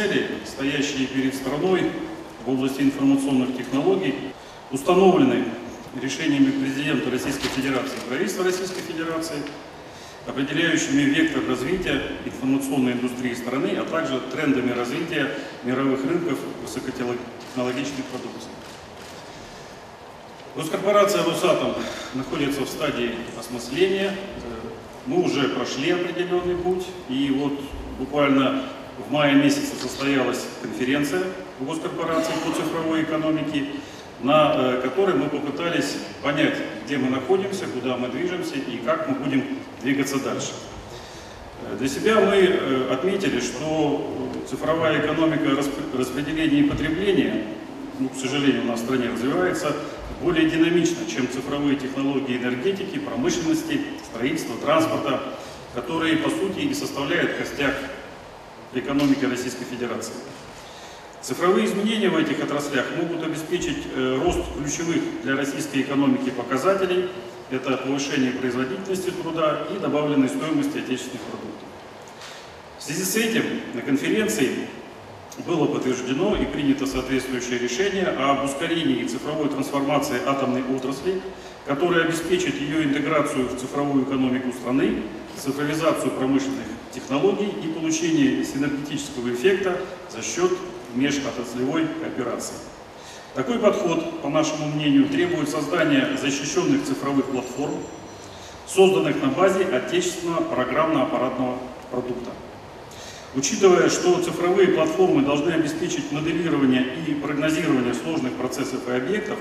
Цели, стоящие перед страной в области информационных технологий, установлены решениями президента Российской Федерации правительства Российской Федерации, определяющими вектор развития информационной индустрии страны, а также трендами развития мировых рынков высокотехнологичных продукций. Госкорпорация «Росатом» находится в стадии осмысления. Мы уже прошли определенный путь, и вот буквально в мае месяце состоялась конференция госкорпорации по цифровой экономике, на э, которой мы попытались понять, где мы находимся, куда мы движемся и как мы будем двигаться дальше. Э, для себя мы э, отметили, что цифровая экономика распределения и потребления, ну, к сожалению, у нас в стране развивается более динамично, чем цифровые технологии энергетики, промышленности, строительства, транспорта, которые, по сути, и составляют костяк экономики Российской Федерации. Цифровые изменения в этих отраслях могут обеспечить э, рост ключевых для российской экономики показателей, это повышение производительности труда и добавленной стоимости отечественных продуктов. В связи с этим на конференции было подтверждено и принято соответствующее решение об ускорении цифровой трансформации атомной отрасли, которая обеспечит ее интеграцию в цифровую экономику страны, цифровизацию промышленных технологий и получение синергетического эффекта за счет межотраслевой кооперации. Такой подход, по нашему мнению, требует создания защищенных цифровых платформ, созданных на базе отечественного программно-аппаратного продукта. Учитывая, что цифровые платформы должны обеспечить моделирование и прогнозирование сложных процессов и объектов,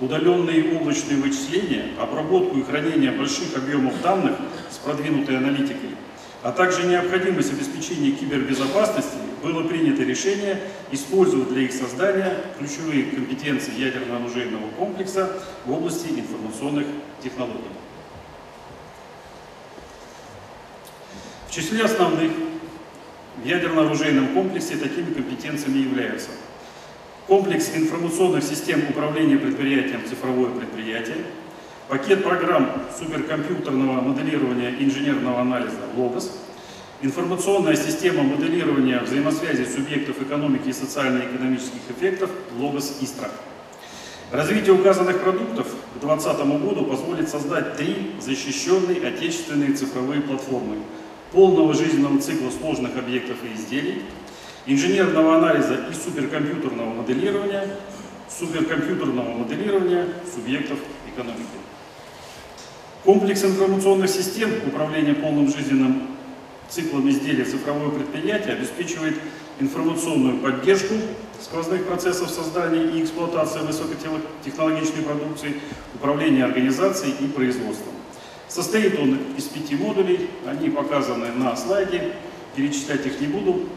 удаленные облачные вычисления, обработку и хранение больших объемов данных с продвинутой аналитикой, а также необходимость обеспечения кибербезопасности, было принято решение использовать для их создания ключевые компетенции ядерно-оружейного комплекса в области информационных технологий. В числе основных в ядерно-оружейном комплексе такими компетенциями являются комплекс информационных систем управления предприятием «Цифровое предприятие», пакет программ суперкомпьютерного моделирования инженерного анализа «Логос», информационная система моделирования взаимосвязи субъектов экономики и социально-экономических эффектов «Логос Истра». Развитие указанных продуктов к 2020 году позволит создать три защищенные отечественные цифровые платформы полного жизненного цикла сложных объектов и изделий, инженерного анализа и суперкомпьютерного моделирования, суперкомпьютерного моделирования субъектов экономики. Комплекс информационных систем управления полным жизненным циклом изделия цифровое предприятие обеспечивает информационную поддержку сквозных процессов создания и эксплуатации высокотехнологичной продукции, управления организацией и производством. Состоит он из пяти модулей, они показаны на слайде, перечислять их не буду.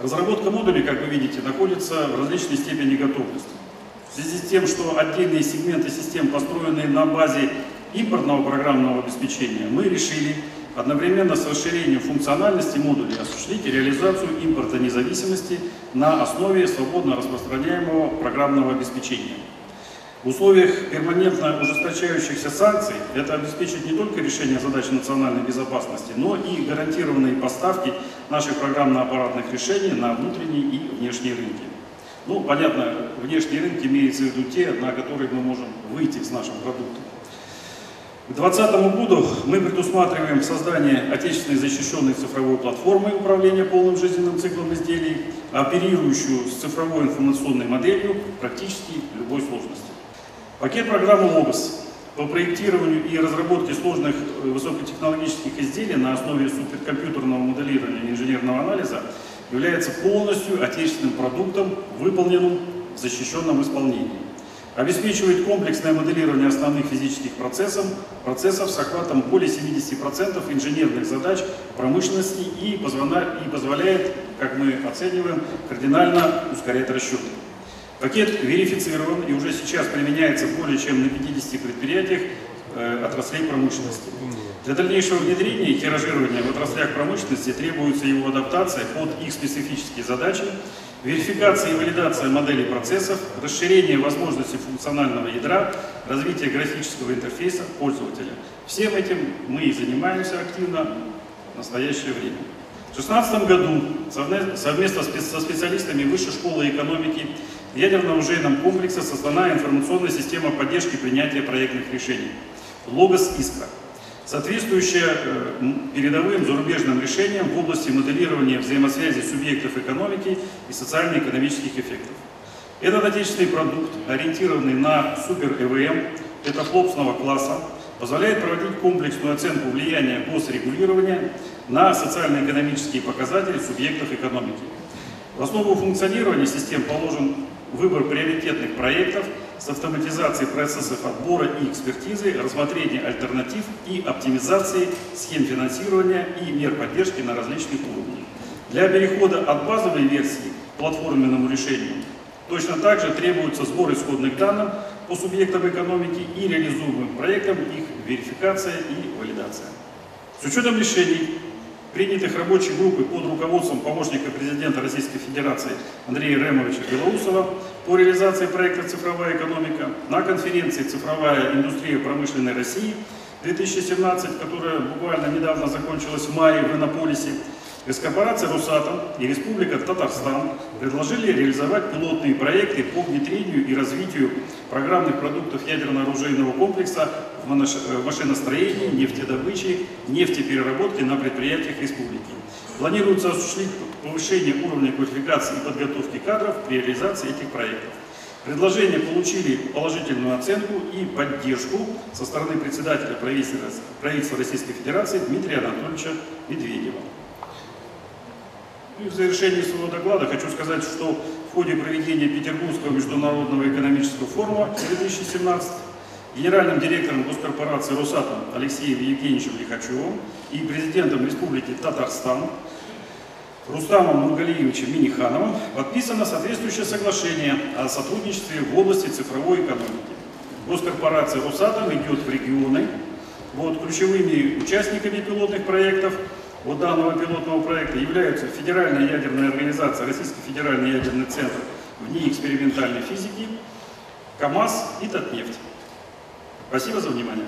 Разработка модулей, как вы видите, находится в различной степени готовности. В связи с тем, что отдельные сегменты систем построены на базе импортного программного обеспечения, мы решили одновременно с расширением функциональности модулей осуществить реализацию импорта независимости на основе свободно распространяемого программного обеспечения. В условиях перманентно ужесточающихся санкций это обеспечит не только решение задач национальной безопасности, но и гарантированные поставки наших программно-аппаратных решений на внутренние и внешние рынки. Ну, понятно, внешние рынки имеются в виду те, на которые мы можем выйти с нашим продуктом. К 2020 году мы предусматриваем создание отечественной защищенной цифровой платформы управления полным жизненным циклом изделий, оперирующую с цифровой информационной моделью практически любой сложности. Пакет программы «Логос» по проектированию и разработке сложных э, высокотехнологических изделий на основе суперкомпьютерного моделирования и инженерного анализа является полностью отечественным продуктом, выполненным в защищенном исполнении. Обеспечивает комплексное моделирование основных физических процессов, процессов с охватом более 70% инженерных задач промышленности и позволяет, как мы оцениваем, кардинально ускорять расчеты. Пакет верифицирован и уже сейчас применяется более чем на 50 предприятиях э, отраслей промышленности. Для дальнейшего внедрения и тиражирования в отраслях промышленности требуется его адаптация под их специфические задачи, верификация и валидация моделей процессов, расширение возможностей функционального ядра, развитие графического интерфейса пользователя. Всем этим мы и занимаемся активно в настоящее время. В 2016 году совместно со специалистами Высшей школы экономики в ядерно-оружейном комплексе создана информационная система поддержки принятия проектных решений «Логос Искра», соответствующая э, передовым зарубежным решениям в области моделирования взаимосвязи субъектов экономики и социально-экономических эффектов. Этот отечественный продукт, ориентированный на супер-ЭВМ, это флопсного класса, позволяет проводить комплексную оценку влияния госрегулирования на социально-экономические показатели субъектов экономики. В основу функционирования систем положен выбор приоритетных проектов с автоматизацией процессов отбора и экспертизы, рассмотрения альтернатив и оптимизации схем финансирования и мер поддержки на различных уровнях. Для перехода от базовой версии к платформенному решению точно так же требуется сбор исходных данных по субъектам экономики и реализуемым проектам, их верификация и валидация. С учетом решений, принятых рабочей группой под руководством помощника президента Российской Федерации Андрея Ремовича Белоусова по реализации проекта «Цифровая экономика» на конференции «Цифровая индустрия промышленной России» 2017, которая буквально недавно закончилась в мае в Иннополисе, Госкорпорация «Росатом» и Республика Татарстан предложили реализовать пилотные проекты по внедрению и развитию программных продуктов ядерно-оружейного комплекса в э, машиностроении, нефтедобыче, нефтепереработке на предприятиях республики. Планируется осуществить повышение уровня квалификации и подготовки кадров при реализации этих проектов. Предложения получили положительную оценку и поддержку со стороны председателя правительства Российской Федерации Дмитрия Анатольевича Медведева. И в завершении своего доклада хочу сказать, что в ходе проведения Петербургского международного экономического форума 2017 генеральным директором госкорпорации «Росатом» Алексеем Евгеньевичем Лихачевым и президентом Республики Татарстан Рустамом Нургалиевичем Минихановым подписано соответствующее соглашение о сотрудничестве в области цифровой экономики. Госкорпорация «Росатом» идет в регионы. Вот, ключевыми участниками пилотных проектов вот данного пилотного проекта являются Федеральная ядерная организация, Российский федеральный ядерный центр в НИИ экспериментальной физики, КАМАЗ и Татнефть. Спасибо за внимание.